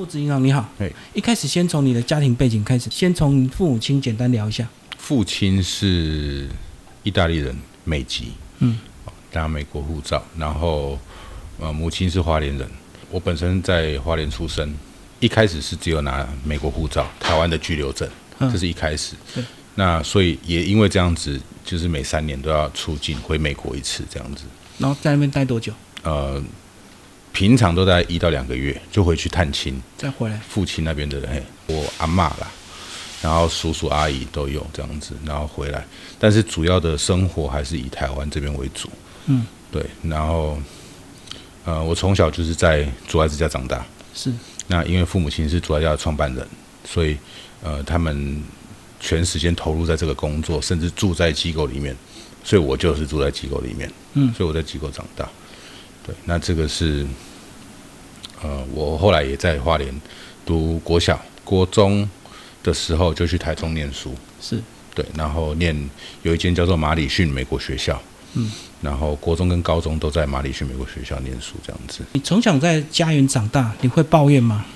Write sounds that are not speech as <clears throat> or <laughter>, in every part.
户籍银行你好，哎一开始先从你的家庭背景开始，先从父母亲简单聊一下。父亲是意大利人，美籍，嗯，拿美国护照，然后呃，母亲是花莲人。我本身在花莲出生，一开始是只有拿美国护照，台湾的居留证，嗯这是一开始对。那所以也因为这样子，就是每三年都要出境回美国一次，这样子。然后在那边待多久？呃，平常都在一到两个月就回去探亲，再回来？父亲那边的人，嘿，我阿妈啦，然后叔叔阿姨都有这样子，然后回来，但是主要的生活还是以台湾这边为主。嗯，对，然后呃，我从小就是在主爱之家长大，是那因为父母亲是主爱家的创办人，所以呃，他们全时间投入在这个工作，甚至住在机构里面，所以我就是住在机构里面，嗯所以我在机构长大。对，那这个是呃，我后来也在花莲读国小、国中的时候就去台中念书，是，对，然后念有一间叫做马里逊美国学校，嗯，然后国中跟高中都在马里逊美国学校念书，这样子。你从小在家园长大，你会抱怨吗？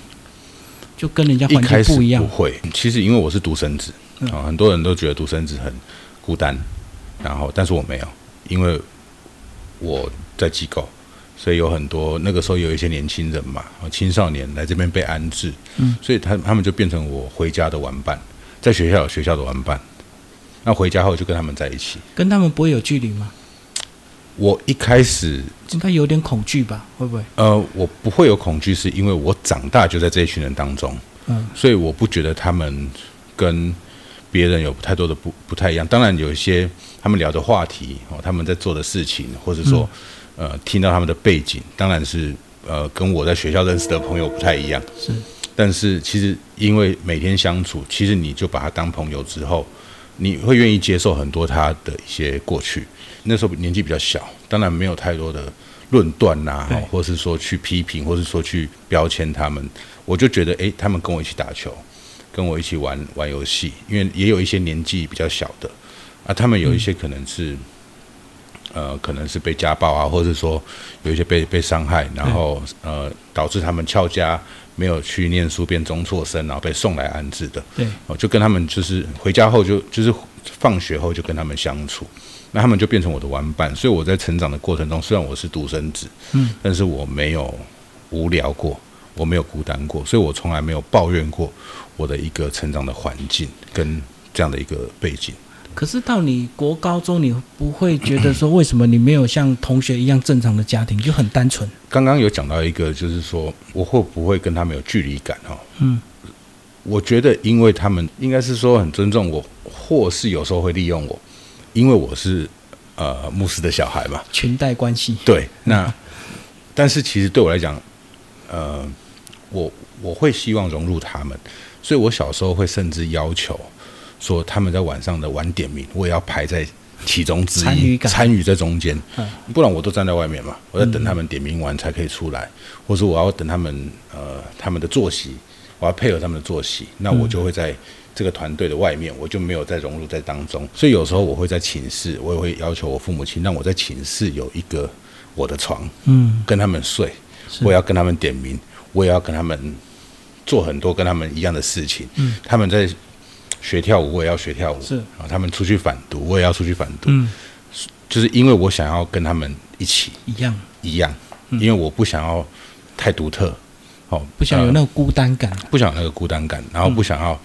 就跟人家环境不一样不。会，其实因为我是独生子嗯啊，很多人都觉得独生子很孤单，然后但是我没有，因为我在机构，所以有很多那个时候有一些年轻人嘛，啊青少年来这边被安置，嗯，所以他他们就变成我回家的玩伴，在学校有学校的玩伴，那回家后就跟他们在一起。跟他们不会有距离吗？我一开始应该有点恐惧吧？会不会？呃，我不会有恐惧，是因为我长大就在这一群人当中，嗯，所以我不觉得他们跟别人有太多的不不太一样。当然有一些他们聊的话题哦，他们在做的事情，或者说、呃听到他们的背景，当然是呃跟我在学校认识的朋友不太一样。是，但是其实因为每天相处，其实你就把他当朋友之后，你会愿意接受很多他的一些过去。那时候年纪比较小，当然没有太多的论断呐、对或是说去批评，或是说去标签他们。我就觉得，诶，他们跟我一起打球，跟我一起玩玩游戏，因为也有一些年纪比较小的啊，他们有一些可能是。呃，可能是被家暴啊，或者是说有一些被被伤害，然后呃导致他们翘家，没有去念书，变中辍生，然后被送来安置的。对，我，就跟他们就是回家后就就是放学后就跟他们相处，那他们就变成我的玩伴。所以我在成长的过程中，虽然我是独生子，嗯，但是我没有无聊过，我没有孤单过，所以我从来没有抱怨过我的一个成长的环境跟这样的一个背景。可是到你国高中，你不会觉得说，为什么你没有像同学一样正常的家庭，就很单纯？刚刚有讲到一个，就是说我会不会跟他们有距离感哦？嗯，我觉得，因为他们应该是说很尊重我，或是有时候会利用我，因为我是呃牧师的小孩嘛。裙带关系。对，那但是其实对我来讲，呃，我我会希望融入他们，所以我小时候会甚至要求说他们在晚上的晚点名，我也要排在其中之一，参与在中间。嗯，不然我都站在外面嘛，我在等他们点名完才可以出来，或者我要等他们呃他们的作息，我要配合他们的作息，那我就会在。这个团队的外面，我就没有再融入在当中，所以有时候我会在寝室，我也会要求我父母亲让我在寝室有一个我的床，嗯，跟他们睡，我也要跟他们点名，我也要跟他们做很多跟他们一样的事情。嗯，他们在学跳舞，我也要学跳舞。是。啊，他们出去反毒，我也要出去反毒。嗯，就是因为我想要跟他们一起。一样，一样，嗯。因为我不想要太独特，哦，呃不想有那个孤单感。不想有那个孤单感，然后不想要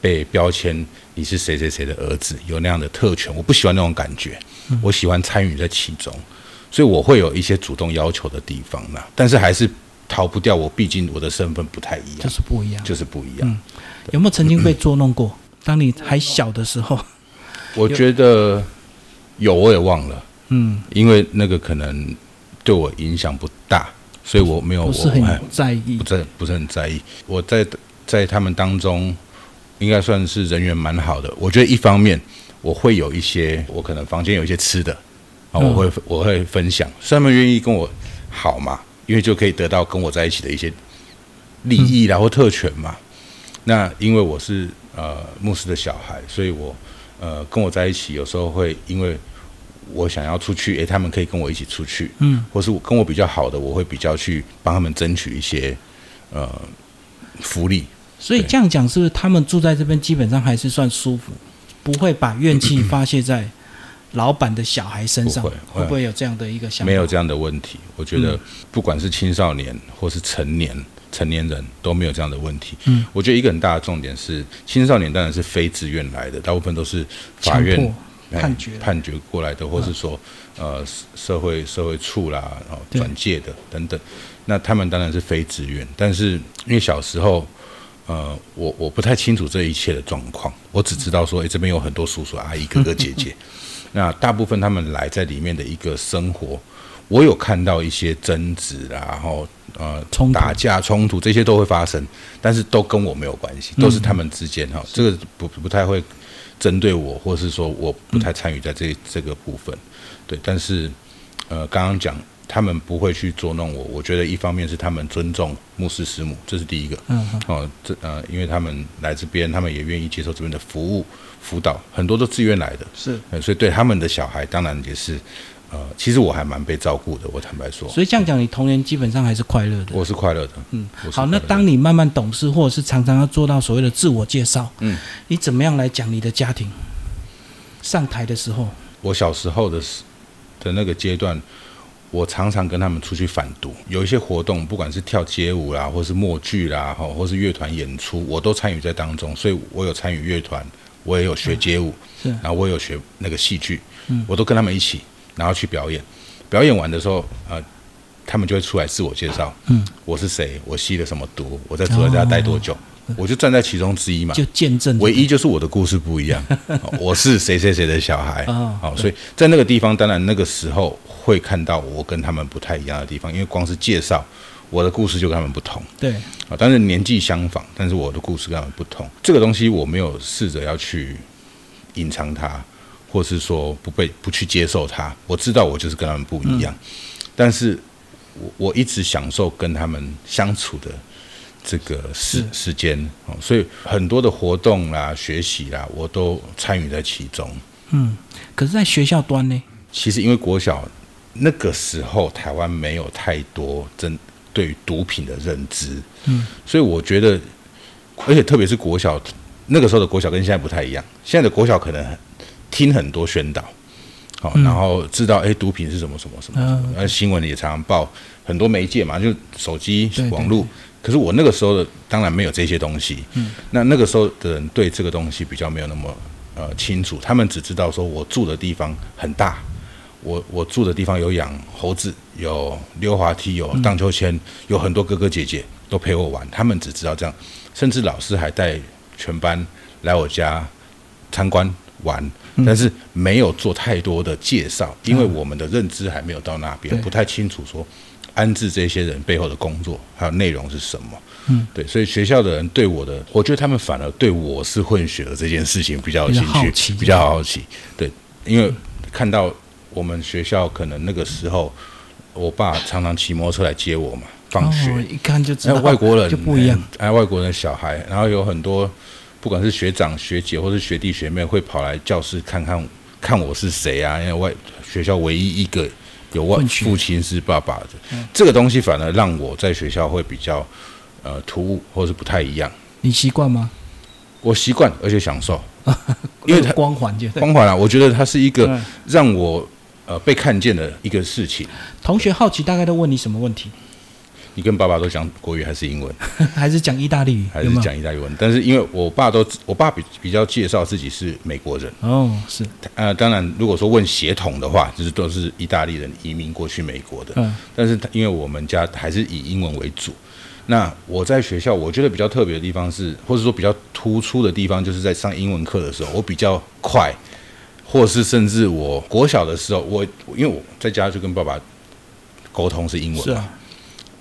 被标签你是谁谁谁的儿子，有那样的特权，我不喜欢那种感觉，我喜欢参与在其中，所以我会有一些主动要求的地方呢，但是还是逃不掉我，毕竟我的身份不太一样，就是不一样。就是不一样。嗯。有没有曾经被 <clears throat> 捉弄过？当你还小的时候，<laughs> 我觉得有，我也忘了，嗯，因为那个可能对我影响不大，所以我没有不是很在意不。在不是很在意。我在在他们当中，应该算是人缘蛮好的。我觉得一方面我会有一些，我可能房间有一些吃的，啊，嗯我会我会分享，所以他们愿意跟我好嘛，因为就可以得到跟我在一起的一些利益啦或特权嘛。那因为我是呃牧师的小孩，所以我呃跟我在一起，有时候会因为我想要出去，诶，他们可以跟我一起出去，嗯，或是我跟我比较好的，我会比较去帮他们争取一些呃福利。所以这样讲，是不是他们住在这边基本上还是算舒服，不会把怨气发泄在老板的小孩身上？不会会不会有这样的一个想法？没有这样的问题。我觉得不管是青少年或是成年成年人都没有这样的问题。嗯，我觉得一个很大的重点是，青少年当然是非自愿来的，大部分都是法院判决判决过来的，或是说呃社会社会处啦，然后转介的等等。那他们当然是非自愿，但是因为小时候。呃，我我不太清楚这一切的状况，我只知道说，诶，这边有很多叔叔阿姨、哥哥姐姐，<laughs> 那大部分他们来在里面的一个生活，我有看到一些争执啦，然后呃冲打架、冲突这些都会发生，但是都跟我没有关系，都是他们之间哈，这个不不太会针对我，或是说我不太参与在这这个部分，对，但是呃刚刚讲。他们不会去捉弄我，我觉得一方面是他们尊重牧师师母，这是第一个。嗯嗯哦，这呃，因为他们来这边，他们也愿意接受这边的服务辅导，很多都自愿来的，是。呃，所以对他们的小孩，当然也是，呃，其实我还蛮被照顾的，我坦白说，所以这样讲，你童年基本上还是快乐的。我是快乐的。嗯，好，那当你慢慢懂事，或者是常常要做到所谓的自我介绍，嗯，你怎么样来讲你的家庭？上台的时候，我小时候的时的那个阶段，我常常跟他们出去反读，有一些活动，不管是跳街舞啦，或是默剧啦，哈，或是乐团演出，我都参与在当中，所以我有参与乐团，我也有学街舞，是然后我有学那个戏剧，嗯我都跟他们一起，然后去表演。表演完的时候，呃，他们就会出来自我介绍，嗯，我是谁，我吸了什么毒，我在主人家待多久，我就站在其中之一嘛，就见证唯一就是我的故事不一样，<laughs> 哦我是谁谁谁的小孩，哦好，所以在那个地方，当然那个时候会看到我跟他们不太一样的地方，因为光是介绍我的故事就跟他们不同。对，啊，但是年纪相仿，但是我的故事跟他们不同，这个东西我没有试着要去隐藏它，或是说不被不去接受他，我知道我就是跟他们不一样，但是我我一直享受跟他们相处的这个时时间哦，所以很多的活动啦、学习啦，我都参与在其中。嗯。可是，在学校端呢？其实因为国小那个时候台湾没有太多针对于毒品的认知，嗯，所以我觉得，而且特别是国小那个时候的国小跟现在不太一样，现在的国小可能听很多宣导，好、嗯。然后知道哎毒品是什么什么什么什么。嗯，而新闻也常常报很多媒介嘛，就手机网络。可是我那个时候的当然没有这些东西，嗯，那那个时候的人对这个东西比较没有那么呃清楚，他们只知道说我住的地方很大，我我住的地方有养猴子，有溜滑梯，有荡秋千，有很多哥哥姐姐都陪我玩，他们只知道这样，甚至老师还带全班来我家参观玩，但是没有做太多的介绍，因为我们的认知还没有到那边，对不太清楚说安置这些人背后的工作还有内容是什么。嗯，对，所以学校的人对我的，我觉得他们反而对我是混血的这件事情比较有兴趣，比较好奇。对，因为看到我们学校可能那个时候，我爸常常骑摩托车来接我嘛，放学。哦，一看就知哎，道外国人就不一样。哎，外国人小孩，然后有很多，不管是学长学姐或是学弟学妹，会跑来教室看看看我是谁啊？因为外学校唯一一个有外父亲是爸爸的，这个东西反而让我在学校会比较呃突兀，或是不太一样。你习惯吗？我习惯而且享受，<laughs> 因为它光环就。光环啊，我觉得它是一个嗯让我呃被看见的一个事情。同学好奇大概都问你什么问题？你跟爸爸都讲国语还是英文？<laughs> 还是讲意大利语？还是？讲意大利文？但是因为我爸都，我爸比比较介绍自己是美国人。哦，是，呃，当然，如果说问血统的话，就是都是意大利人移民过去美国的。嗯但是他因为我们家还是以英文为主，那我在学校我觉得比较特别的地方是，或者说比较突出的地方，就是在上英文课的时候，我比较快，或是甚至我国小的时候，我因为我在家就跟爸爸沟通是英文嘛，是啊。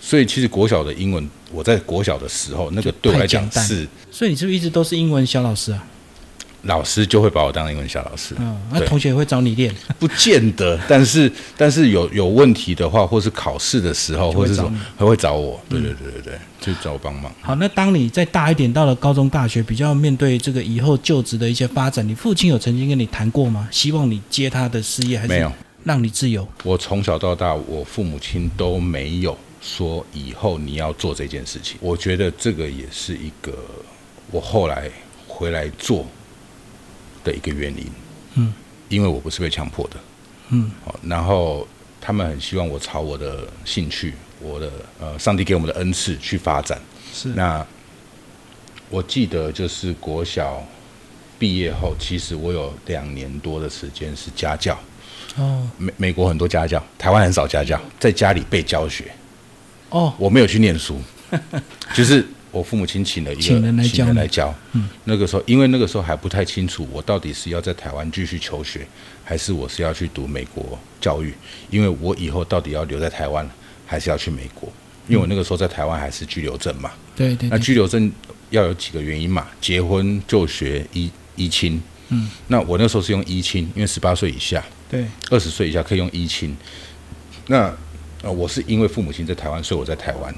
所以其实国小的英文，我在国小的时候，那个对我来讲是所以你是不是一直都是英文小老师啊？老师就会把我当英文小老师。嗯，那对同学也会找你练。不见得，但是但是有有问题的话，或是考试的时候，或是说找还会找我，对对对对对，就找我帮忙。好，那当你再大一点，到了高中、大学，比较面对这个以后就职的一些发展，你父亲有曾经跟你谈过吗？希望你接他的事业，还是没有，让你自由？我从小到大，我父母亲都没有说以后你要做这件事情。我觉得这个也是一个我后来回来做的一个原因。嗯，因为我不是被强迫的。嗯，好，然后他们很希望我朝我的兴趣、我的呃上帝给我们的恩赐去发展。是那我记得就是国小毕业后，其实我有两年多的时间是家教。哦美美国很多家教，台湾很少家教，在家里被教学。哦，我没有去念书，<laughs> 就是我父母亲请了一个请人来教来教。嗯，那个时候因为那个时候还不太清楚，我到底是要在台湾继续求学，还是我是要去读美国教育？因为我以后到底要留在台湾，还是要去美国？因为我那个时候在台湾还是居留证嘛。那对对那，居留证要有几个原因嘛？结婚、就学、依依亲。嗯，那我那时候是用依亲，因为十八岁以下。对二十岁以下可以用依亲。那呃，我是因为父母亲在台湾，所以我在台湾，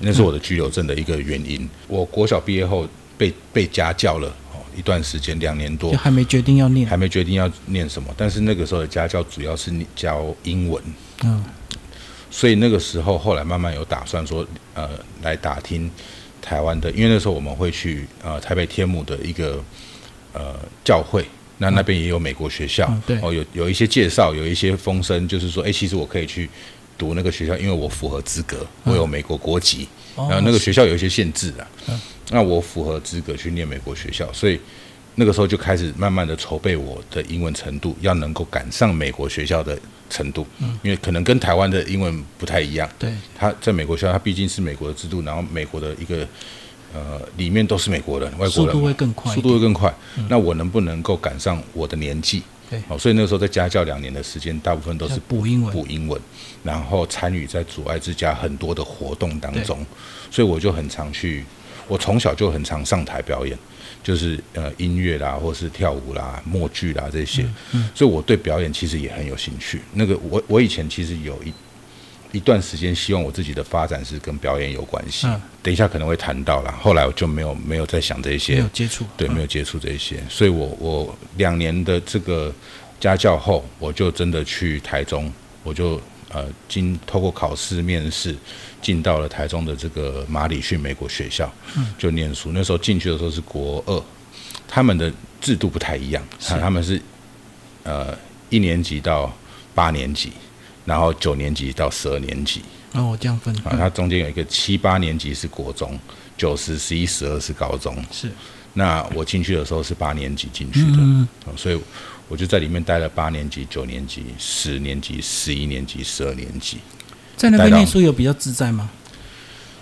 那是我的居留证的一个原因。我国小毕业后被被家教了哦一段时间，两年多就，还没决定要念。还没决定要念什么。但是那个时候的家教主要是教英文，嗯所以那个时候后来慢慢有打算说，呃，来打听台湾的，因为那时候我们会去呃台北天母的一个呃教会。那那边也有美国学校，嗯对哦，有有一些介绍，有一些风声，就是说，哎，其实我可以去读那个学校，因为我符合资格，我有美国国籍，哦然后那个学校有一些限制啊嗯，那我符合资格去念美国学校，所以那个时候就开始慢慢的筹备我的英文程度，要能够赶上美国学校的程度，因为可能跟台湾的英文不太一样，对他在美国学校，他毕竟是美国的制度，然后美国的一个呃里面都是美国人，外国人速度会更快速，度会更快。那我能不能够赶上我的年纪？对哦，所以那个时候在家教两年的时间，大部分都是补英文。补英文，然后参与在阻碍之家很多的活动当中，所以我就很常去，我从小就很常上台表演，就是呃音乐啦，或是跳舞啦、默剧啦这些，所以我对表演其实也很有兴趣。那个我我以前其实有一一段时间希望我自己的发展是跟表演有关系，嗯。等一下可能会谈到啦，后来我就没有没有再想这些。没有，接触，对，嗯。没有接触这些，所以我我两年的这个家教后，我就真的去台中，我就呃经透过考试面试，进到了台中的这个马里逊美国学校，就念书。那时候进去的时候是国二，他们的制度不太一样，是。啊他们是呃一年级到八年级，然后九年级到十二年级，哦，这样分啊，它中间有一个七八年级是国中，九十、十一、十二是高中。是那我进去的时候是八年级进去的，嗯哦所以我就在里面待了八年级、九年级、十年级、十一年级、十二年级，在那边念书有比较自在吗？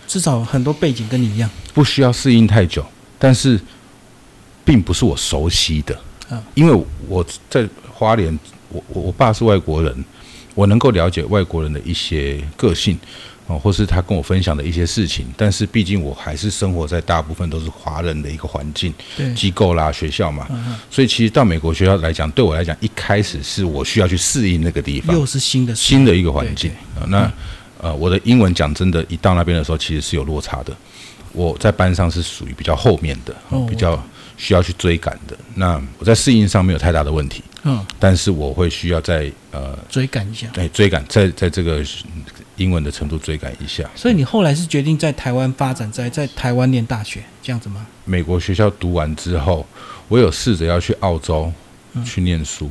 至少很多背景跟你一样。不需要适应太久，但是并不是我熟悉的嗯，因为我在花莲，我我我爸是外国人，我能够了解外国人的一些个性。哦，或是他跟我分享的一些事情，但是毕竟我还是生活在大部分都是华人的一个环境，对，机构啦、学校嘛，嗯所以其实到美国学校来讲，对我来讲，一开始是我需要去适应那个地方，又是新的事新的一个环境。那呃，我的英文讲真的，一到那边的时候，其实是有落差的。我在班上是属于比较后面的，哦比较需要去追赶的。那我在适应上没有太大的问题，嗯，但是我会需要在呃，追赶一下。对追赶，在在这个英文的程度追赶一下。所以你后来是决定在台湾发展，在在台湾念大学这样子吗？美国学校读完之后，我有试着要去澳洲去念书，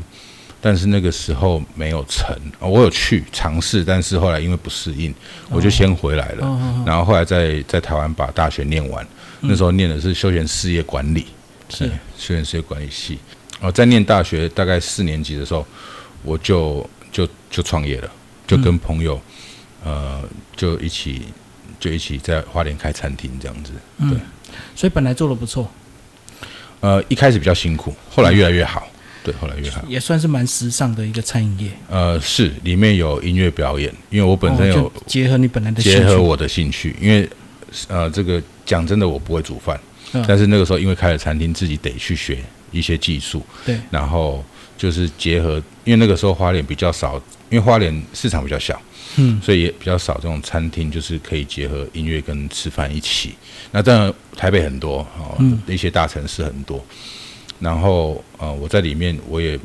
但是那个时候没有成。哦我有去尝试，但是后来因为不适应，我就先回来了。哦哦然后后来在在台湾把大学念完，那时候念的是休闲事业管理，是休闲事业管理系。哦，在念大学大概四年级的时候，我就就就创业了，就跟朋友、呃就一起就一起在花莲开餐厅这样子。嗯对，所以本来做的不错，呃，一开始比较辛苦，后来越来越好。对，后来越好。也算是蛮时尚的一个餐饮业。呃，是里面有音乐表演，因为我本身有哦结合你本来的兴趣结合我的兴趣，因为呃，这个讲真的，我不会煮饭，嗯但是那个时候因为开了餐厅，自己得去学一些技术，对，然后就是结合，因为那个时候花莲比较少，因为花莲市场比较小，嗯，所以也比较少这种餐厅，就是可以结合音乐跟吃饭一起。那当然台北很多哦，嗯一些大城市很多。然后呃，我在里面我也。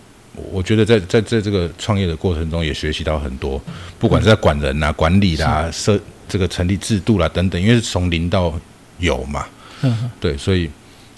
我觉得在在在这个创业的过程中，也学习到很多，不管是在管人啊、管理啦、设这个成立制度啦等等，因为是从零到有嘛，嗯，对，所以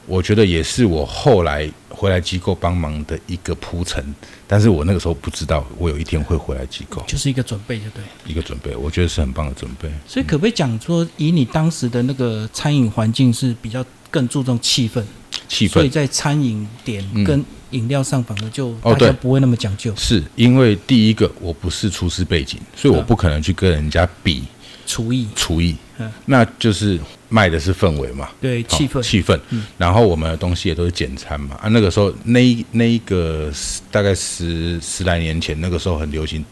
我觉得也是我后来回来机构帮忙的一个铺陈，但是我那个时候不知道我有一天会回来机构，就是一个准备，就对。一个准备，我觉得是很棒的准备。所以可不可以讲说，以你当时的那个餐饮环境是比较更注重气氛，气氛。所以在餐饮点嗯。跟饮料上反而就哦对。大家不会那么讲究。是因为第一个我不是厨师背景，所以我嗯不可能去跟人家比厨艺，厨艺嗯，那就是卖的是氛围嘛。对气氛，气氛。嗯，然后我们的东西也都是简餐嘛。啊，那个时候那一那一个大概十十来年前，那个时候很流行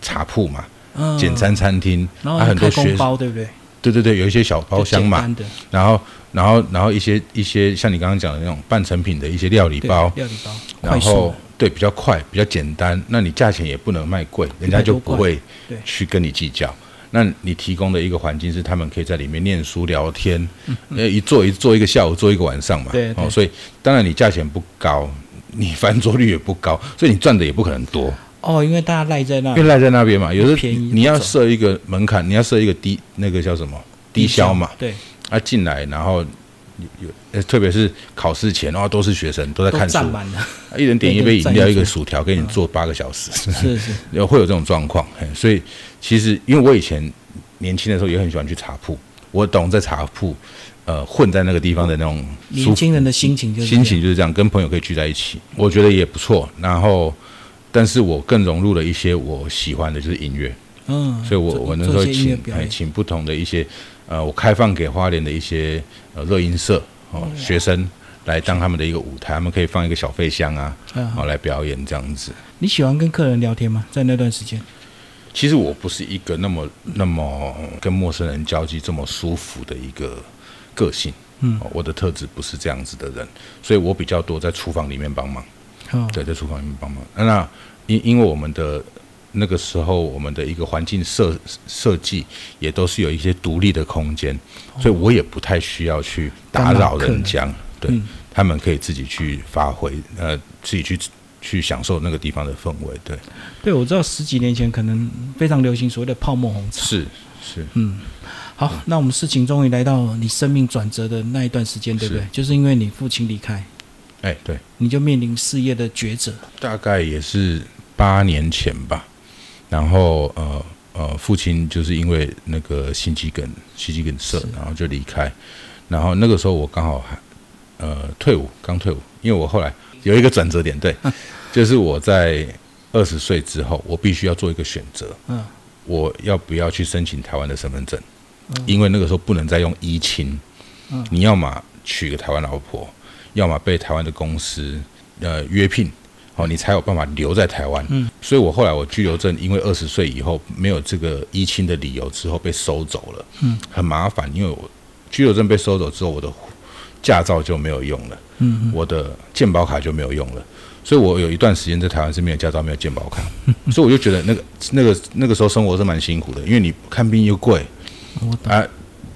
茶铺嘛，嗯。简餐餐厅，然后啊很多学包，对不对？对对对，有一些小包厢嘛，然后然后然后一些一些像你刚刚讲的那种半成品的一些料理包，料理包，然后，对比较快比较简单，那你价钱也不能卖贵，人家就不会去跟你计较。那你提供的一个环境是他们可以在里面念书聊天，呃，一坐一坐一个下午，坐一个晚上嘛。嗯对对。哦，所以当然你价钱不高，你翻桌率也不高，<laughs> 所以你赚的也不可能多，哦，因为大家赖在那因为，赖在那边嘛。有的便宜你要设一个门槛，你要设一个低那个叫什么低消嘛，对，啊进来然后有特别是考试前，然后都是学生都在看书，一人点一杯饮料，一个薯条，给你做八个小时。是是，<laughs> 有会有这种状况，所以其实因为我以前年轻的时候也很喜欢去茶铺，我懂在茶铺呃混在那个地方的那种年轻人的心情就是心情就是这样，跟朋友可以聚在一起，我觉得也不错。然后，但是我更融入了一些我喜欢的就是音乐，嗯，所以我我那时候请请不同的一些呃，我开放给花莲的一些呃乐音社哦学生来当他们的一个舞台，他们可以放一个小费箱啊，嗯好来表演这样子。你喜欢跟客人聊天吗？在那段时间，其实我不是一个那么那么跟陌生人交际这么舒服的一个个性，嗯哦我的特质不是这样子的人，所以我比较多在厨房里面帮忙，哦，对，在厨房里面帮忙。那因因为我们的那个时候我们的一个环境设设计也都是有一些独立的空间，所以我也不太需要去打扰人家，对、嗯他们可以自己去发挥，呃，自己去去享受那个地方的氛围，对，对，我知道十几年前可能非常流行所谓的泡沫红茶。是是，嗯，好，那我们事情终于来到你生命转折的那一段时间，对不对是？就是因为你父亲离开，哎，对。你就面临事业的抉择。大概也是八年前吧。然后呃呃，父亲就是因为那个心肌梗、心肌梗塞，然后就离开。然后那个时候我刚好还呃退伍，刚退伍，因为我后来有一个转折点，对，<laughs> 就是我在二十岁之后，我必须要做一个选择，嗯，我要不要去申请台湾的身份证？因为那个时候不能再用依亲，嗯你要么娶个台湾老婆，要么被台湾的公司呃约聘，好、你才有办法留在台湾。嗯，所以我后来我居留证因为二十岁以后没有这个依亲的理由之后被收走了，嗯，很麻烦，因为我居留证被收走之后，我的驾照就没有用了，嗯嗯，我的健保卡就没有用了。所以我有一段时间在台湾是没有驾照、没有健保卡，<laughs> 所以我就觉得那个、那个、那个时候生活是蛮辛苦的，因为你看病又贵。啊，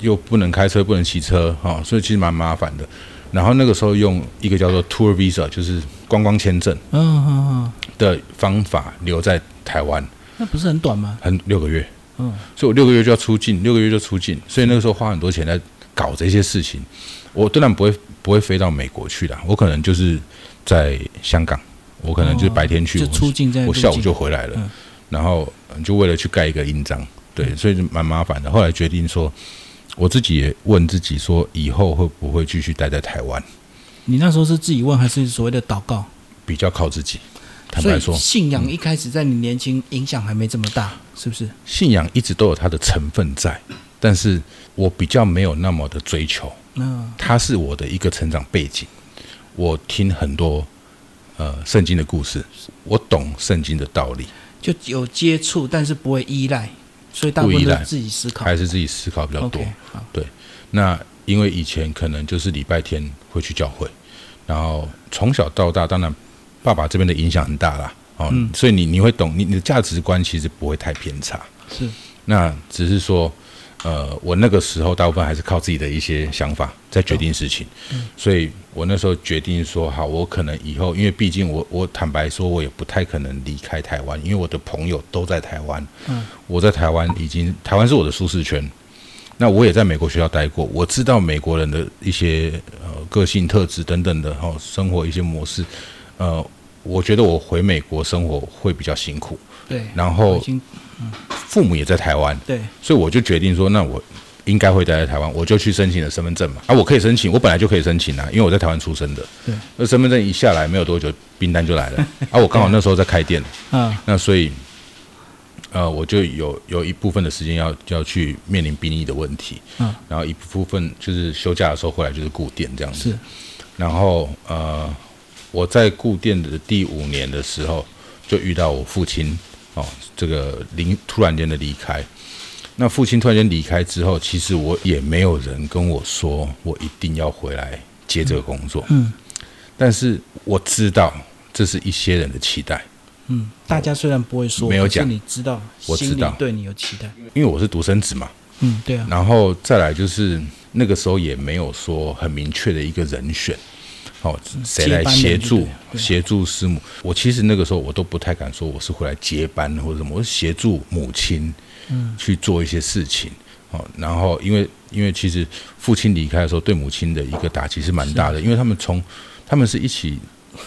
又不能开车，不能骑车，哈、所以其实蛮麻烦的。然后那个时候用一个叫做 Tour Visa，就是观光签证嗯嗯嗯，的方法留在台湾，那不是很短吗？很六个月，嗯，所以我六个月就要出境，六个月就出境，所以那个时候花很多钱在搞这些事情。我当然不会不会飞到美国去啦，我可能就是在香港，我可能就是白天去，哦就出境在我下午就回来了，嗯。然后呃就为了去盖一个印章，对，所以就蛮麻烦的。后来决定说，我自己也问自己说，以后会不会继续待在台湾，你那时候是自己问，还是所谓的祷告？比较靠自己。坦白说，信仰一开始在你年轻影响还没这么大，是不是？信仰一直都有它的成分在，但是我比较没有那么的追求，嗯它是我的一个成长背景。我听很多呃圣经的故事，我懂圣经的道理，就有接触，但是不会依赖，所以大部分自己思考。还是自己思考比较多。好，那因为以前可能就是礼拜天会去教会，然后从小到大，当然爸爸这边的影响很大啦，哦，嗯。所以你你会懂，你你的价值观其实不会太偏差。是。那只是说，呃，我那个时候大部分还是靠自己的一些想法在决定事情，嗯。所以我那时候决定说，好，我可能以后，因为毕竟我我坦白说，我也不太可能离开台湾，因为我的朋友都在台湾，嗯，我在台湾已经台湾是我的舒适圈，那我也在美国学校待过，我知道美国人的一些呃个性特质等等的哈、生活一些模式，呃，我觉得我回美国生活会比较辛苦，对，然后父母也在台湾，对所以我就决定说，那我应该会待在台湾，我就去申请了身份证嘛。啊，我可以申请，我本来就可以申请啊，因为我在台湾出生的。对，那身份证一下来没有多久，兵单就来了。<laughs> 啊，我刚好那时候在开店，嗯那所以，呃，我就有有一部分的时间要要去面临兵役的问题。嗯，然后一部分就是休假的时候回来就是顾店这样子。是然后呃，我在顾店的第五年的时候，就遇到我父亲哦，这个临突然间的离开。那父亲突然间离开之后，其实我也没有人跟我说我一定要回来接这个工作。嗯但是我知道这是一些人的期待，嗯，大家虽然不会说，没有讲你知道，我知道对你有期待。因为我是独生子嘛。嗯，对啊，然后再来就是那个时候也没有说很明确的一个人选，哦，谁来协助协助师母？我其实那个时候我都不太敢说我是回来接班或者什么，我是协助母亲，嗯，去做一些事情。哦，然后因为因为其实父亲离开的时候，对母亲的一个打击是蛮大的，因为他们从他们是一起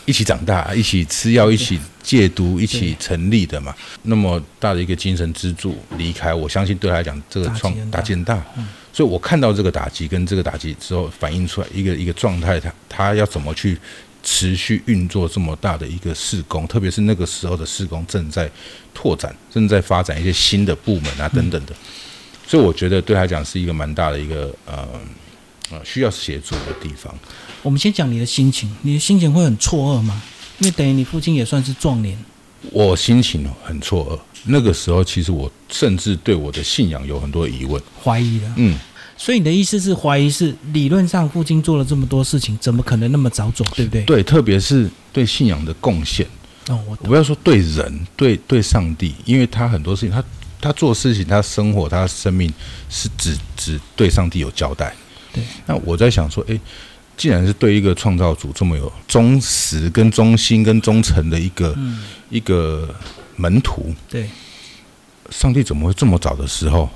一起长大，一起吃药，一起戒毒，一起成立的嘛。那么大的一个精神支柱离开，我相信对他来讲，这个创打击很大打击很大。所以我看到这个打击跟这个打击之后，反映出来一个一个状态，他他要怎么去持续运作这么大的一个施工，特别是那个时候的施工正在拓展，正在发展一些新的部门啊等等的。所以我觉得对他来讲是一个蛮大的一个呃呃需要协助的地方。我们先讲你的心情，你的心情会很错愕吗？因为等于你父亲也算是壮年，我心情很错愕，那个时候其实我甚至对我的信仰有很多疑问。怀疑了。嗯，所以你的意思是怀疑是理论上父亲做了这么多事情，怎么可能那么早走，对不对？对，特别是对信仰的贡献。哦，我我。不要说对人，对对上帝，因为他很多事情，他他做事情，他生活，他生命是只只对上帝有交代。对，那我在想说，诶，既然是对一个创造主这么有忠实、跟忠心、跟忠诚的一个、嗯，一个门徒，对，上帝怎么会这么早的时候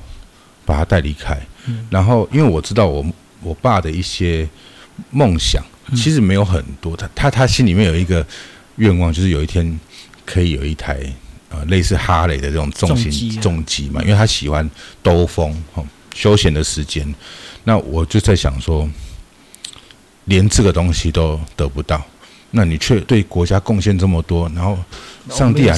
把他带离开？嗯。然后，因为我知道我我爸的一些梦想，嗯。其实没有很多，他他他心里面有一个愿望，就是有一天可以有一台呃类似哈雷的这种重型重机啊。嘛，因为他喜欢兜风哦，休闲的时间。那我就在想说，连这个东西都得不到，那你却对国家贡献这么多，然后上帝啊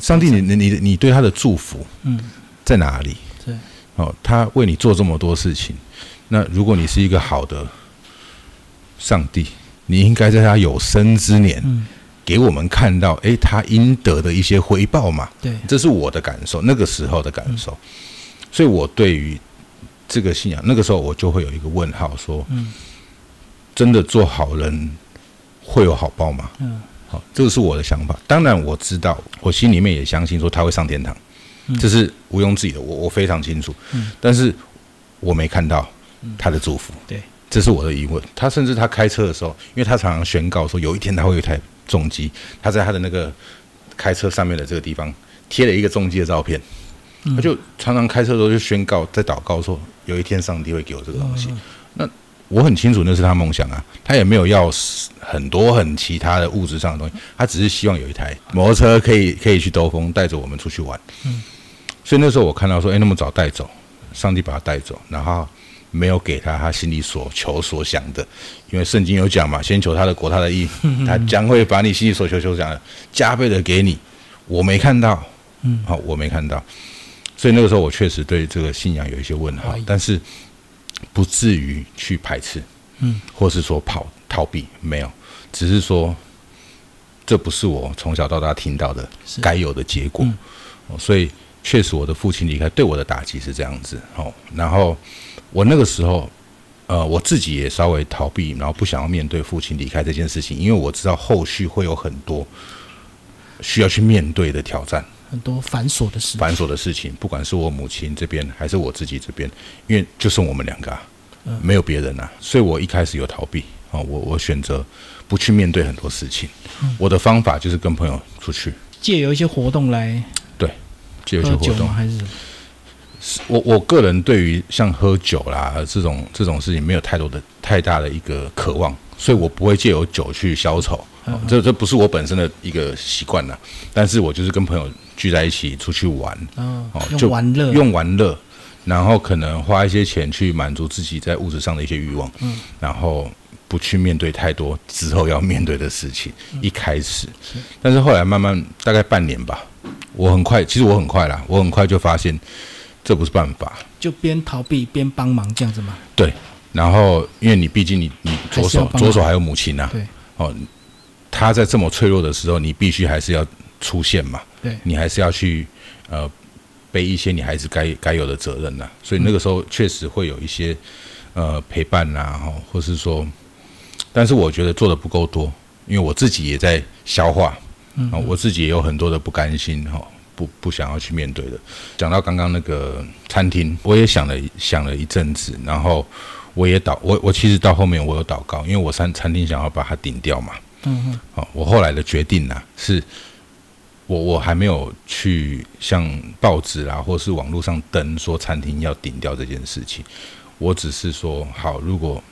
上帝你你你你对他的祝福嗯，在哪里？对，哦，他为你做这么多事情，那如果你是一个好的上帝，你应该在他有生之年嗯，给我们看到，诶，他应得的一些回报嘛。对，这是我的感受，那个时候的感受。所以我对于这个信仰，那个时候我就会有一个问号，说，嗯真的做好人会有好报吗？嗯好，这个是我的想法。当然我知道，我心里面也相信说他会上天堂，嗯这是毋庸置疑的，我我非常清楚。嗯但是我没看到他的祝福，对，这是我的疑问。他甚至他开车的时候，因为他常常宣告说有一天他会有一台重机，他在他的那个开车上面的这个地方贴了一个重机的照片，嗯他就常常开车的时候就宣告在祷告说有一天上帝会给我这个东西。嗯那我很清楚那是他梦想啊，他也没有要很多很其他的物质上的东西，他只是希望有一台摩托车可以可以去兜风，带着我们出去玩。嗯，所以那时候我看到说，哎，那么早带走，上帝把他带走，然后没有给他他心里所求所想的，因为圣经有讲嘛，先求他的国他的义，<laughs> 他将会把你心里所求所想的加倍的给你。我没看到，嗯好，我没看到，所以那个时候我确实对这个信仰有一些问号，但是不至于去排斥，嗯，或是说跑逃避，没有，只是说这不是我从小到大听到的该有的结果，嗯哦所以确实我的父亲离开对我的打击是这样子，哦，然后我那个时候。呃，我自己也稍微逃避，然后不想要面对父亲离开这件事情，因为我知道后续会有很多需要去面对的挑战。很多繁琐的事，繁琐的事情，不管是我母亲这边还是我自己这边，因为就剩我们两个、啊，嗯。没有别人啊，所以我一开始有逃避啊、哦，我我选择不去面对很多事情，嗯。我的方法就是跟朋友出去，借由一些活动来对借由一些活动。还是我我个人对于像喝酒啦这种这种事情没有太多的太大的一个渴望，所以我不会借由酒去消愁。这这不是我本身的一个习惯呐，但是我就是跟朋友聚在一起出去玩，哦就玩乐，用玩乐，然后可能花一些钱去满足自己在物质上的一些欲望，嗯然后不去面对太多之后要面对的事情。一开始，但是后来慢慢大概半年吧，我很快，其实我很快啦，我很快就发现这不是办法。就边逃避边帮忙这样子嘛。对，然后因为你毕竟你你左手左手还有母亲呐、对哦，他在这么脆弱的时候，你必须还是要出现嘛。对，你还是要去呃背一些你孩子该该有的责任呐、所以那个时候确实会有一些呃陪伴呐、哈，或是说，但是我觉得做的不够多，因为我自己也在消化，啊、我自己也有很多的不甘心哈。不不想要去面对的。讲到刚刚那个餐厅，我也想了想了一阵子，然后我也祷我我其实到后面我有祷告，因为我餐餐厅想要把它顶掉嘛。嗯嗯，好，我后来的决定呢、是我我还没有去像报纸啊，或是网络上登说餐厅要顶掉这件事情。我只是说，好，如果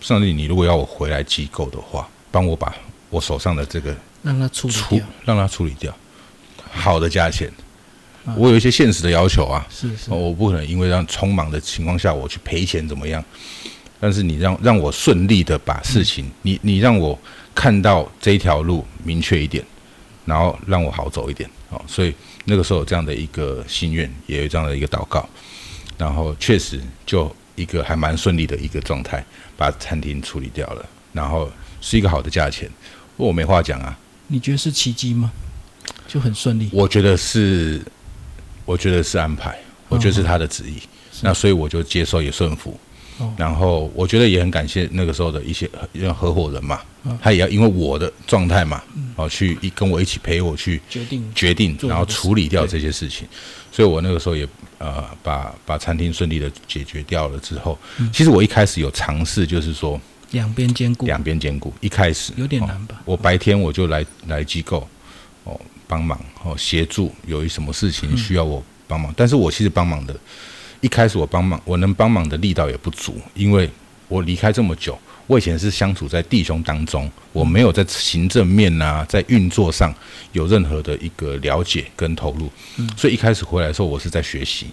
上帝你如果要我回来机构的话，帮我把我手上的这个让他处理处掉，让他处理掉，好的价钱。我有一些现实的要求啊，是是哦，我不可能因为让匆忙的情况下我去赔钱怎么样？但是你让让我顺利的把事情，你你让我看到这一条路明确一点，然后让我好走一点哦。所以那个时候有这样的一个心愿，也有这样的一个祷告，然后确实就一个还蛮顺利的一个状态，把餐厅处理掉了，然后是一个好的价钱，我没话讲啊。你觉得是奇迹吗？就很顺利，我觉得是，我觉得是安排，我觉得是他的旨意。那所以我就接受也顺服。哦。然后我觉得也很感谢那个时候的一些合伙人嘛，他也要因为我的状态嘛，哦，去一跟我一起陪我去决定决定，然后处理掉这些事情。所以我那个时候也呃把把餐厅顺利的解决掉了之后，嗯。其实我一开始有尝试，就是说两边兼顾，两边兼顾。一开始有点哦难吧？我白天我就来来机构哦帮忙哦协助，有一什么事情需要我帮忙，但是我其实帮忙的，一开始我帮忙我能帮忙的力道也不足，因为我离开这么久，我以前是相处在弟兄当中，我没有在行政面呐、在运作上有任何的一个了解跟投入，所以一开始回来的时候，我是在学习。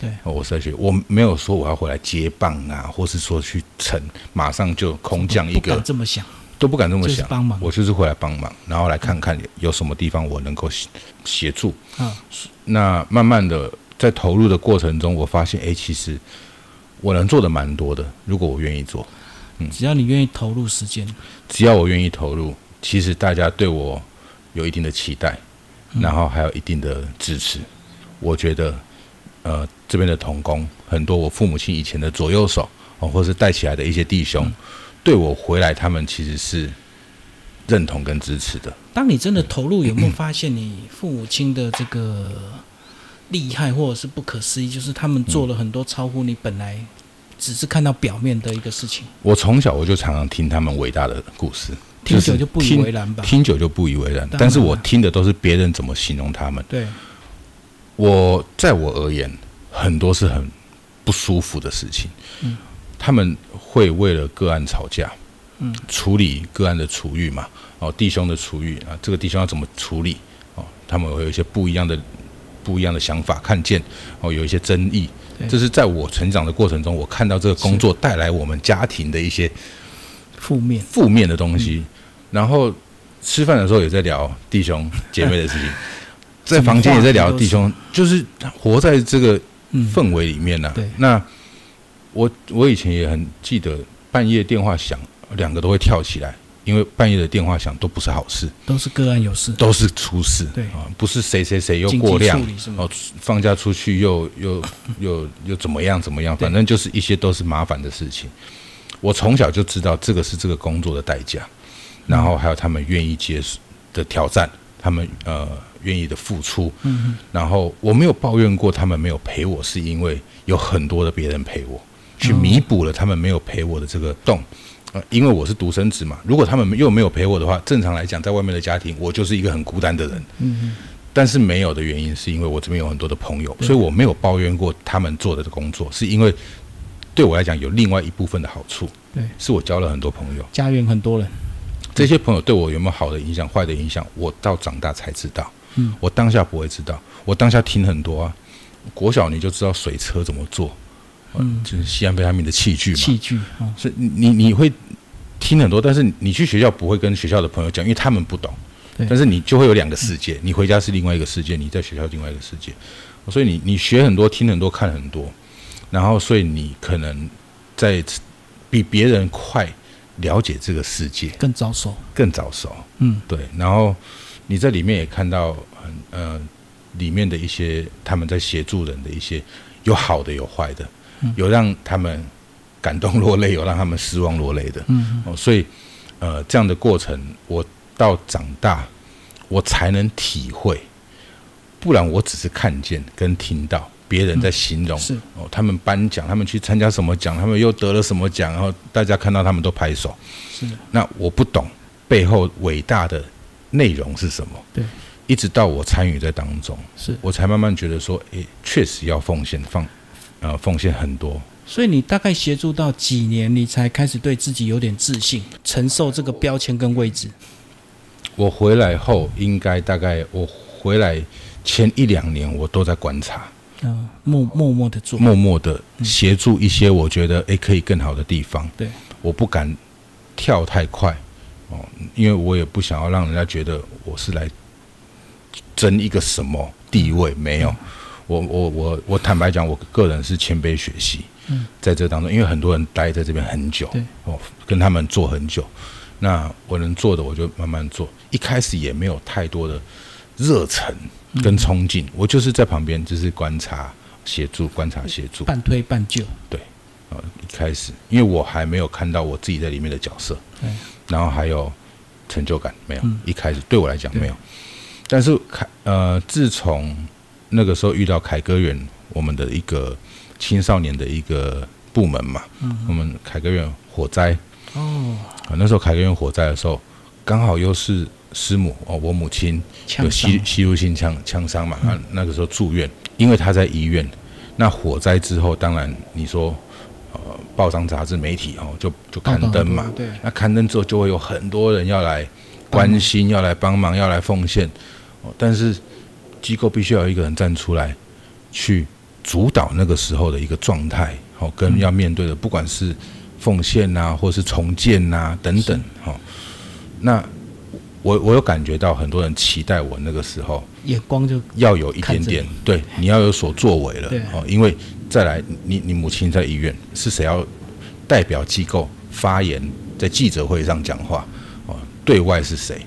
对哦，我是在学，我没有说我要回来接棒啊，或是说去成，马上就空降一不个敢这么想，都不敢这么想，帮忙我就是回来帮忙，然后来看看有什么地方我能够协协助。啊，那慢慢的在投入的过程中，我发现，哎，其实我能做的蛮多的。如果我愿意做，嗯只要你愿意投入时间，只要我愿意投入，其实大家对我有一定的期待，然后还有一定的支持。我觉得，呃，这边的童工很多，我父母亲以前的左右手哦，或是带起来的一些弟兄，对我回来，他们其实是认同跟支持的。当你真的投入，有没有发现你父母亲的这个厉害，或者是不可思议？就是他们做了很多超乎你本来只是看到表面的一个事情，我从小我就常常听他们伟大的故事，听久就不以为然吧？听久就不以为然但是我听的都是别人怎么形容他们。对，我在我而言，很多是很不舒服的事情。嗯他们会为了个案吵架，嗯，处理个案的处遇嘛，哦，弟兄的处遇啊，这个弟兄要怎么处理？哦，他们会有一些不一样的不一样的想法、看见，哦，有一些争议。这是在我成长的过程中，我看到这个工作带来我们家庭的一些负面。负面的东西，然后吃饭的时候也在聊弟兄姐妹的事情，<laughs> 在房间也在聊弟兄，就是活在这个嗯氛围里面呢、对。那我我以前也很记得，半夜电话响，两个都会跳起来，因为半夜的电话响都不是好事，都是个案有事，都是出事。对。啊，不是谁谁谁又过量。哦，放假出去又又又又怎么样怎么样，反正就是一些都是麻烦的事情。我从小就知道这个是这个工作的代价，然后还有他们愿意接受的挑战，他们呃愿意的付出，嗯然后我没有抱怨过他们没有陪我，是因为有很多的别人陪我，去弥补了他们没有陪我的这个洞。呃，因为我是独生子嘛，如果他们又没有陪我的话，正常来讲，在外面的家庭，我就是一个很孤单的人。嗯但是没有的原因是因为我这边有很多的朋友，所以我没有抱怨过他们做的工作，是因为对我来讲有另外一部分的好处，对，是我交了很多朋友。家园很多人，这些朋友对我有没有好的影响、坏的影响，我到长大才知道。嗯，我当下不会知道，我当下听很多啊。国小你就知道水车怎么做，嗯，就是西安贝他命的器具嘛。器具啊，是你你你会听很多，但是你去学校不会跟学校的朋友讲，因为他们不懂。对。但是你就会有两个世界，你回家是另外一个世界，你在学校另外一个世界。所以你你学很多，听很多，看很多，然后所以你可能在比别人快了解这个世界，更早熟，更早熟。嗯，对，然后你在里面也看到很呃里面的一些他们在协助人的一些有好的有坏的，嗯。有让他们感动落泪，有让他们失望落泪的。嗯，哦，所以呃这样的过程，我到长大我才能体会，不然我只是看见跟听到别人在形容。是，哦，他们颁奖，他们去参加什么奖，他们又得了什么奖，然后大家看到他们都拍手。是，那我不懂背后伟大的内容是什么，对，一直到我参与在当中，是。我才慢慢觉得说，诶，确实要奉献，放呃奉献很多。所以你大概协助到几年，你才开始对自己有点自信，承受这个标签跟位置？我回来后，应该大概我回来前一两年，我都在观察，嗯、默默默的做，默默的协助一些我觉得诶可以更好的地方。对，我不敢跳太快哦，因为我也不想要让人家觉得我是来争一个什么地位，没有。我我我我坦白讲，我个人是谦卑学习，嗯。在这当中，因为很多人待在这边很久跟他们做很久，那我能做的我就慢慢做。一开始也没有太多的热忱跟冲劲，我就是在旁边就是观察、协助、观察、协助。半推半就，啊，一开始，因为我还没有看到我自己在里面的角色对，然后还有成就感没有，嗯。一开始对我来讲没有，但是凯呃，自从那个时候遇到凯歌园，我们的一个青少年的一个部门嘛，我们凯歌院火灾。哦，啊，那时候凯歌院火灾的时候，刚好又是师母哦，我母亲有吸吸入性枪枪伤嘛，那那个时候住院，因为他在医院。那火灾之后，当然你说，呃，报章杂志媒体哦，就就刊登嘛。对，那刊登之后，就会有很多人要来关心，要来帮忙，要来奉献。哦，但是机构必须要有一个人站出来，去主导那个时候的一个状态，好，跟要面对的，不管是奉献呐、或是重建呐、等等，好，那我我有感觉到很多人期待我那个时候眼光就要有一点点，对，你要有所作为了，哦，因为再来，你你母亲在医院，是谁要代表机构发言，在记者会上讲话，哦，对外是谁？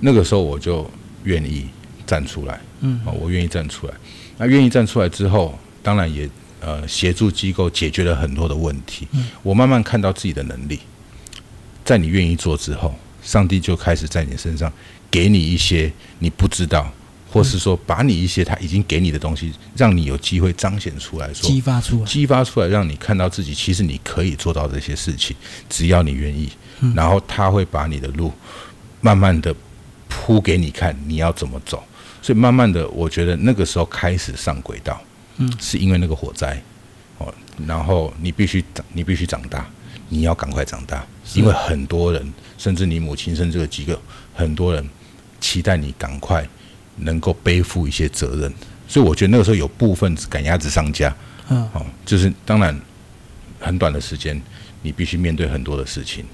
那个时候我就愿意站出来，嗯。哦，我愿意站出来。那愿意站出来之后，当然也呃协助机构解决了很多的问题。我慢慢看到自己的能力，在你愿意做之后，上帝就开始在你身上给你一些你不知道，或是说把你一些他已经给你的东西，让你有机会彰显出来说，激发出来，激发出来，让你看到自己其实你可以做到这些事情，只要你愿意。嗯然后他会把你的路慢慢的铺给你看，你要怎么走。所以慢慢的，我觉得那个时候开始上轨道，嗯，是因为那个火灾，哦，然后你必须长，你必须长大，你要赶快长大，因为很多人，甚至你母亲，甚至这个机构，很多人期待你赶快能够背负一些责任。所以我觉得那个时候有部分赶鸭子上架，嗯，哦，就是当然很短的时间，你必须面对很多的事情，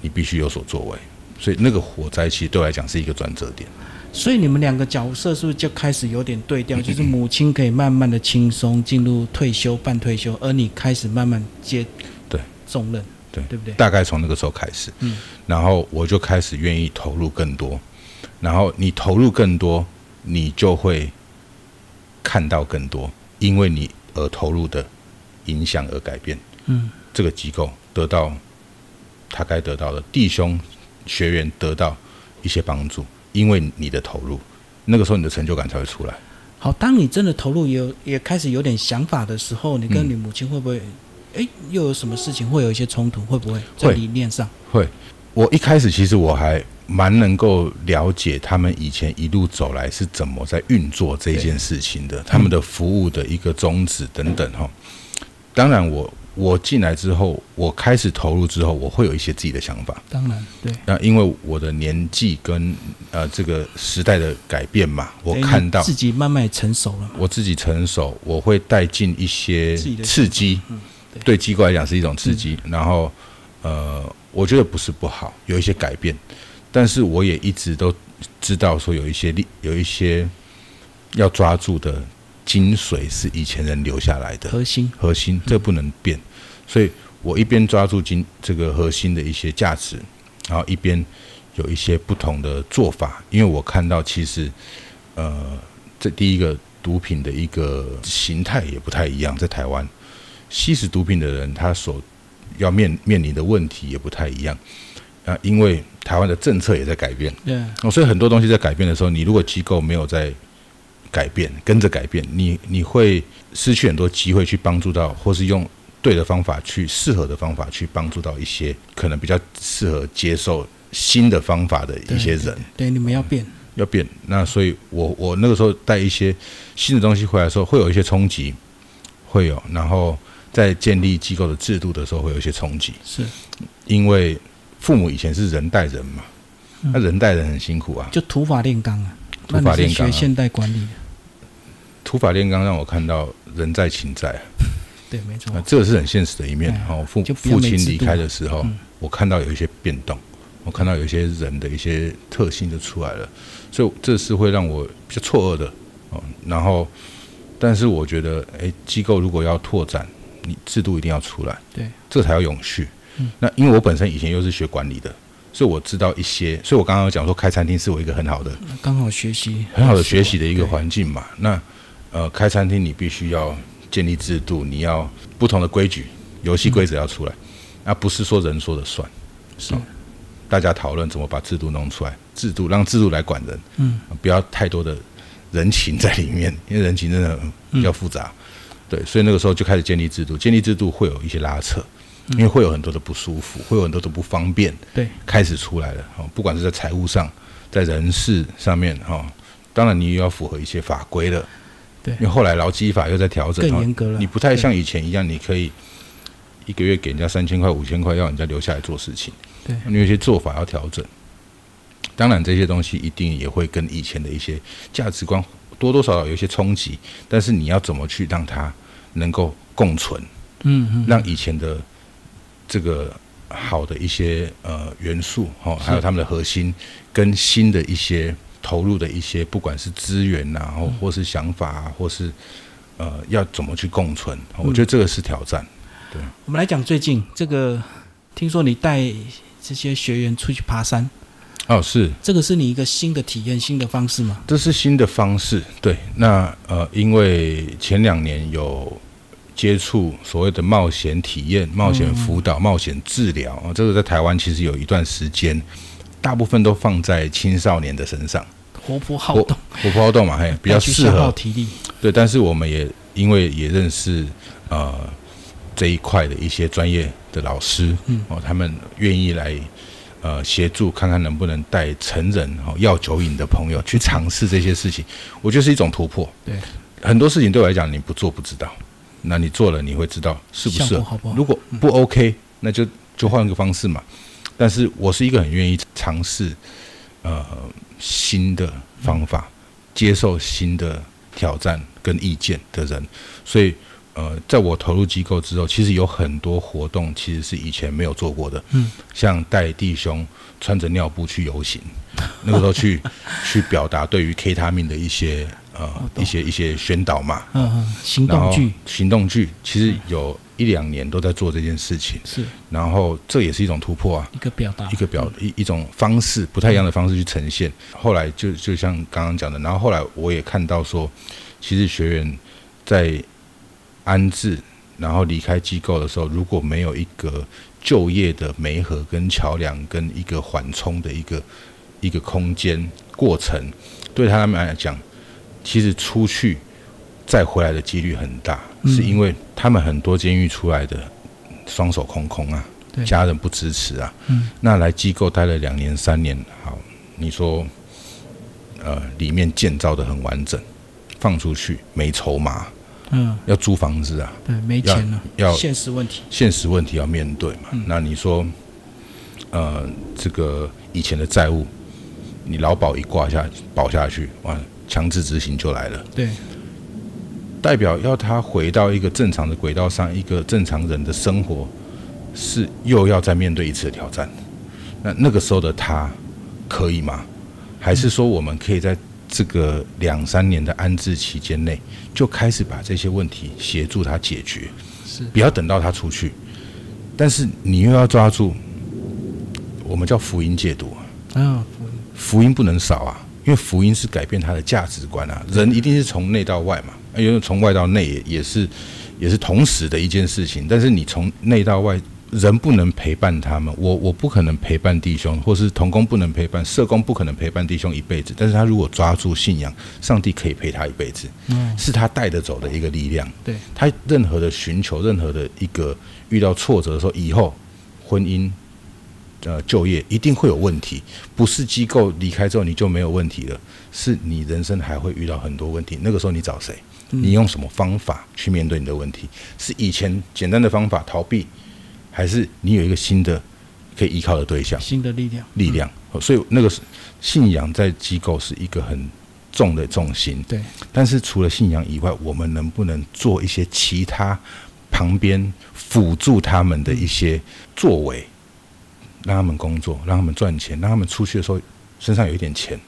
你必须有所作为。所以那个火灾其实对我来讲是一个转折点。所以你们两个角色是不是就开始有点对调？<laughs> 就是母亲可以慢慢的轻松进入退休、半退休，而你开始慢慢接对。重任，对。对不对？大概从那个时候开始，嗯，然后我就开始愿意投入更多，然后你投入更多，你就会看到更多，因为你而投入的影响而改变。嗯，这个机构，得到他该得到的，弟兄学员得到一些帮助，因为你的投入，那个时候你的成就感才会出来。好，当你真的投入也有也开始有点想法的时候，你跟嗯你母亲会不会，哎、又有什么事情会有一些冲突？会不会在理念上？会，我一开始其实我还蛮能够了解他们以前一路走来是怎么在运作这件事情的，他们的服务的一个宗旨等等哈。当然，我我进来之后，我开始投入之后，我会有一些自己的想法。当然，对。那因为我的年纪跟呃这个时代的改变嘛，我看到自己慢慢成熟了。我自己成熟，我会带进一些刺激，对机构来讲是一种刺激。然后呃，我觉得不是不好，有一些改变。但是我也一直都知道，说有一些力，有一些要抓住的精髓是以前人留下来的核心，核心这不能变。所以我一边抓住今这个核心的一些价值，然后一边有一些不同的做法。因为我看到其实，呃，这第一个毒品的一个形态也不太一样，在台湾吸食毒品的人，他所要面面临的问题也不太一样。啊，因为台湾的政策也在改变，对，所以很多东西在改变的时候，你如果机构没有在改变，跟着改变，你你会失去很多机会去帮助到，或是用对的方法去适合的方法去帮助到一些可能比较适合接受新的方法的一些人。对，你们要变，要变。那所以，我我那个时候带一些新的东西回来的时候，会有一些冲击，会有。然后在建立机构的制度的时候，会有一些冲击，是因为。父母以前是人带人嘛，那人带人很辛苦啊，就土法炼钢啊，土法炼钢，学现代管理的。土法炼钢让我看到人在情在，对，没错，这个是很现实的一面。哦，父父亲离开的时候，我看到有一些变动，我看到有一些人的一些特性就出来了，所以这是会让我比较错愕的哦。然后，但是我觉得，哎，机构如果要拓展，你制度一定要出来，对，这才要永续。嗯那因为我本身以前又是学管理的，所以我知道一些。所以我刚刚讲说开餐厅是我一个很好的、刚好学习很好的学习的一个环境嘛。那呃，开餐厅你必须要建立制度，你要不同的规矩、游戏规则要出来，而不是说人说的算。是，大家讨论怎么把制度弄出来，制度让制度来管人，嗯，不要太多的人情在里面，因为人情真的比较复杂。对，所以那个时候就开始建立制度，建立制度会有一些拉扯。因为会有很多的不舒服，会有很多的不方便，对，开始出来了哦。不管是在财务上，在人事上面哈，当然你也要符合一些法规了，对。因为后来劳基法又在调整，更严格了。你不太像以前一样，你可以一个月给人家三千块、五千块，要人家留下来做事情，对。你有些做法要调整，当然这些东西一定也会跟以前的一些价值观多多少少有一些冲击，但是你要怎么去让它能够共存？嗯嗯，让以前的。这个好的一些呃元素哈，还有他们的核心跟新的一些投入的一些，不管是资源呐，或或是想法啊，或是呃要怎么去共存，我觉得这个是挑战。对，我们来讲最近这个，听说你带这些学员出去爬山，哦，是这个是你一个新的体验、新的方式吗？这是新的方式，对。那呃，因为前两年有。接触所谓的冒险体验、冒险辅导、冒险治疗啊，这个在台湾其实有一段时间，大部分都放在青少年的身上，活泼好动，活泼好动嘛，嘿，比较适合体力。对，但是我们也因为也认识呃这一块的一些专业的老师，嗯，哦，他们愿意来呃协助，看看能不能带成人哦要酒瘾的朋友去尝试这些事情，我觉得是一种突破。对，很多事情对我来讲，你不做不知道。那你做了，你会知道是不是？如果不 OK，那就就换个方式嘛。但是我是一个很愿意尝试呃新的方法，接受新的挑战跟意见的人。所以呃，在我投入机构之后，其实有很多活动其实是以前没有做过的。嗯，像带弟兄穿着尿布去游行，<laughs> 那个时候去去表达对于 K 他命的一些。呃，一些一些宣导嘛，嗯嗯，行动剧，行动剧，其实有一两年都在做这件事情，是，然后这也是一种突破啊，一个表达，一个表一一种方式，不太一样的方式去呈现。后来就就像刚刚讲的，然后后来我也看到说，其实学员在安置，然后离开机构的时候，如果没有一个就业的媒合跟桥梁，跟一个缓冲的一个一个空间过程，对他们来讲。其实出去再回来的几率很大，是因为他们很多监狱出来的双手空空啊，家人不支持啊。嗯。那来机构待了两年三年，好，你说，呃，里面建造的很完整，放出去没筹码，嗯，要租房子啊，对，没钱了，要现实问题，现实问题要面对嘛。嗯。那你说，呃，这个以前的债务，你劳保一挂下保下去，哇，强制执行就来了，对，代表要他回到一个正常的轨道上，一个正常人的生活，是又要再面对一次的挑战。那那个时候的他可以吗？还是说我们可以在这个两三年的安置期间内，就开始把这些问题协助他解决？是，不要等到他出去，但是你又要抓住，我们叫福音戒毒啊，啊，福音不能少啊，因为福音是改变他的价值观啊，人一定是从内到外嘛，因为从外到内也也是也是同时的一件事情，但是你从内到外。人不能陪伴他们，我我不可能陪伴弟兄，或是童工不能陪伴，社工不可能陪伴弟兄一辈子。但是他如果抓住信仰，上帝可以陪他一辈子，嗯，是他带得走的一个力量。对，他任何的寻求，任何的一个遇到挫折的时候，以后婚姻、呃就业一定会有问题，不是机构离开之后你就没有问题了，是你人生还会遇到很多问题。那个时候你找谁？你用什么方法去面对你的问题？是以前简单的方法逃避，还是你有一个新的可以依靠的对象？新的力量，力量，所以那个是信仰在机构是一个很重的重心。对，但是除了信仰以外，我们能不能做一些其他旁边辅助他们的一些作为，让他们工作，让他们赚钱，让他们出去的时候身上有一点钱？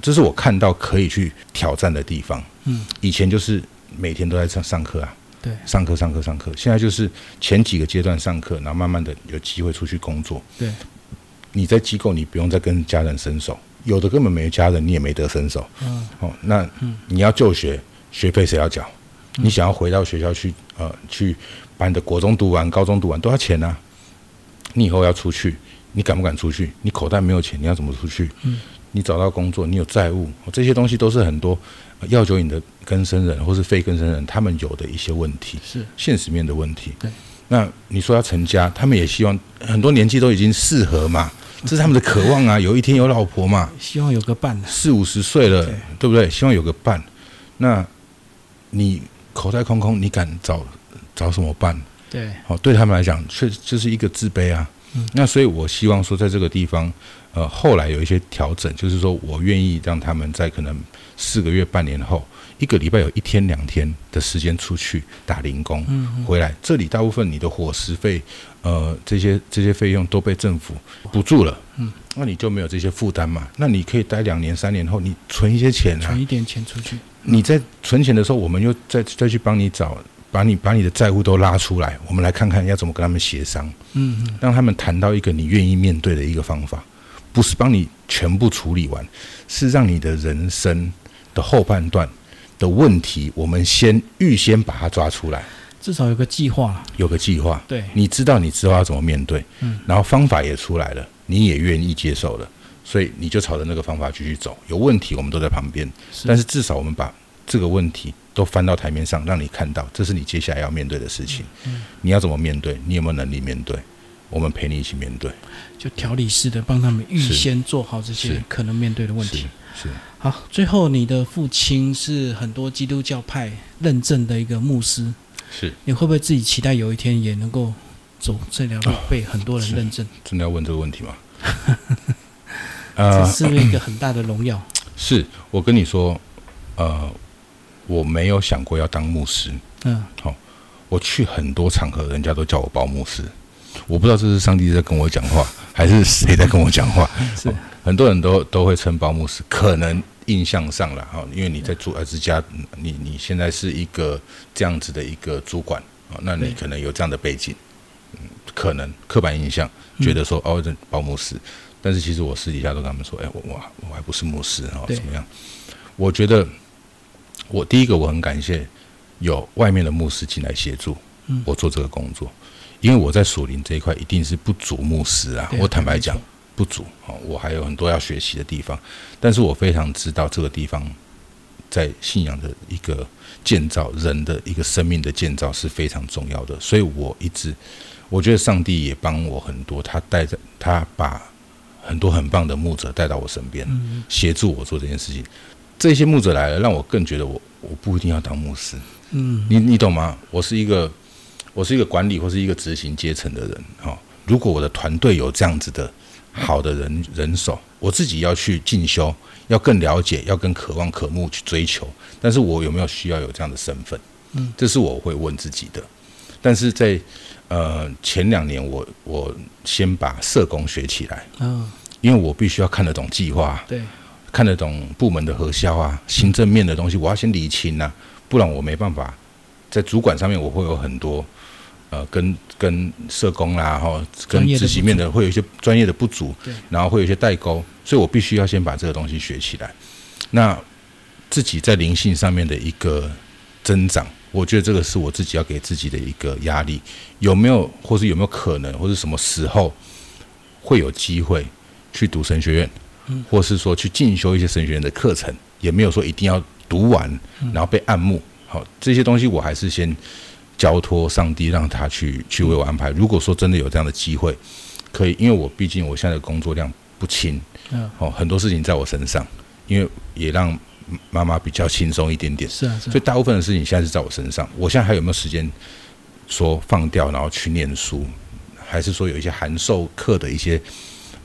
这是我看到可以去挑战的地方。嗯，以前就是每天都在上上课啊，对，上课上课上课，现在就是前几个阶段上课，然后慢慢的有机会出去工作。对，你在机构，你不用再跟家人伸手，有的根本没有家人，你也没得伸手。嗯，哦，那你要就学，学费谁要缴？你想要回到学校去，呃，去把你的国中读完、高中读完多少钱啊。你以后要出去，你敢不敢出去？你口袋没有钱，你要怎么出去？嗯，你找到工作，你有债务，哦这些东西都是很多呃药酒瘾的根生人或是非根生人他们有的一些问题，是，现实面的问题。对，那你说要成家，他们也希望很多年纪都已经适合嘛，<laughs> 这是他们的渴望啊。有一天有老婆嘛，希望有个伴，四五十岁了，对对不对？希望有个伴。那你口袋空空，你敢找找什么伴？对，好，对他们来讲，确就是一个自卑啊。嗯那所以我希望说，在这个地方，呃，后来有一些调整，就是说我愿意让他们在可能四个月、半年后，一个礼拜有一天、两天的时间出去打零工，嗯回来，这里大部分你的伙食费，呃，这些这些费用都被政府补助了，嗯，那你就没有这些负担嘛？那你可以待两年、三年后，你存一些钱啊。存，一点钱出去，你在存钱的时候，我们又再再去帮你找，把你把你的债务都拉出来，我们来看看要怎么跟他们协商，嗯嗯，让他们谈到一个你愿意面对的一个方法，不是帮你全部处理完，是让你的人生的后半段的问题，我们先预先把它抓出来，至少有个计划，有个计划，对，你知道你之后要怎么面对，嗯，然后方法也出来了，你也愿意接受了，所以你就朝着那个方法继续走。有问题我们都在旁边，是但是至少我们把这个问题都翻到台面上，让你看到这是你接下来要面对的事情。嗯你要怎么面对？你有没有能力面对？我们陪你一起面对。就调理式的帮他们预先做好这些可能面对的问题。是是好，最后你的父亲是很多基督教派认证的一个牧师，是，你会不会自己期待有一天也能够走这条路，被很多人认证？真的要问这个问题吗？<laughs> 这是一个很大的荣耀？是我跟你说，呃，我没有想过要当牧师。嗯，好我去很多场合，人家都叫我包牧师，我不知道这是上帝在跟我讲话，还是谁在跟我讲话。<laughs> 是。很多人都都会称保姆师，可能印象上了哈，因为你在主儿之家，你你现在是一个这样子的一个主管啊，那你可能有这样的背景，嗯，可能刻板印象觉得说、哦，这保姆师，但是其实我私底下都跟他们说，哎，我我我还不是牧师哦，对。怎么样？我觉得我第一个我很感谢有外面的牧师进来协助嗯。我做这个工作，因为我在属灵这一块一定是不足牧师啊，我坦白讲不足啊，我还有很多要学习的地方，但是我非常知道这个地方在信仰的一个建造，人的一个生命的建造是非常重要的，所以我一直我觉得上帝也帮我很多，他带着他把很多很棒的牧者带到我身边，嗯协助我做这件事情。这些牧者来了，让我更觉得我我不一定要当牧师，嗯你你懂吗？我是一个我是一个管理或是一个执行阶层的人，哈、如果我的团队有这样子的好的人人手，我自己要去进修，要更了解，要更渴望渴慕去追求，但是我有没有需要有这样的身份？嗯，这是我会问自己的。但是在呃前两年我，我先把社工学起来，嗯，因为我必须要看得懂计划，对，看得懂部门的核销啊，行政面的东西，我要先理清啊，不然我没办法在主管上面我会有很多呃跟跟社工啦，哈，跟执行面的会有一些专业的不足对，然后会有一些代沟，所以我必须要先把这个东西学起来。那自己在灵性上面的一个增长，我觉得这个是我自己要给自己的一个压力，有没有，或是有没有可能，或是什么时候会有机会去读神学院，或是说去进修一些神学院的课程，也没有说一定要读完，然后被按牧。好，这些东西我还是先交托上帝，让他去去为我安排。如果说真的有这样的机会，可以，因为我毕竟我现在的工作量不轻，嗯，哦，很多事情在我身上，因为也让妈妈比较轻松一点点。是啊，是啊所以大部分的事情现在是在我身上。我现在还有没有时间说放掉，然后去念书？还是说有一些函授课的一些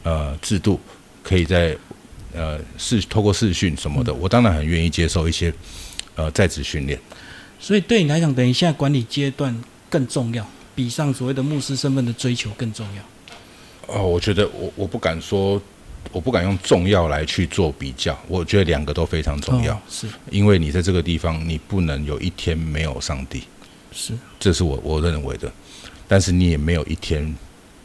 呃制度，可以在呃视透过视讯什么的？我当然很愿意接受一些呃在职训练。所以对你来讲，等于现在管理阶段更重要，比上所谓的牧师身份的追求更重要。哦，我觉得我我不敢说，我不敢用重要来去做比较。我觉得两个都非常重要，哦是因为你在这个地方，你不能有一天没有上帝。是，这是我我认为的。但是你也没有一天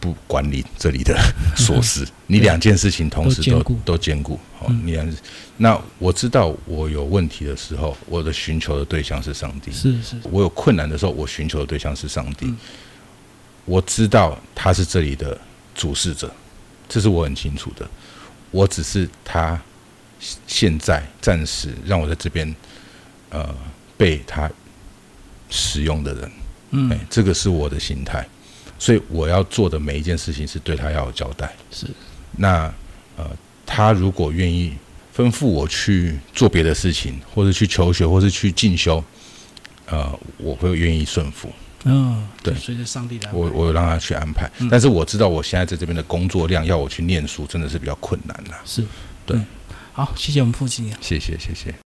不管理这里的琐事，<laughs> 你两件事情同时都都兼顾都兼顾。哦，嗯你两那我知道我有问题的时候，我的寻求的对象是上帝；是是，我有困难的时候，我寻求的对象是上帝。嗯我知道他是这里的主事者，这是我很清楚的。我只是他现在暂时让我在这边，呃，被他使用的人。嗯哎，这个是我的心态，所以我要做的每一件事情是对他要有交代。是，那呃，他如果愿意吩咐我去做别的事情，或者去求学，或是去进修，呃，我会愿意顺服。嗯，对随着上帝来我我让他去安排，嗯但是我知道我现在在这边的工作量，要我去念书，真的是比较困难啦。是，对嗯好，谢谢我们父亲。谢谢，谢谢。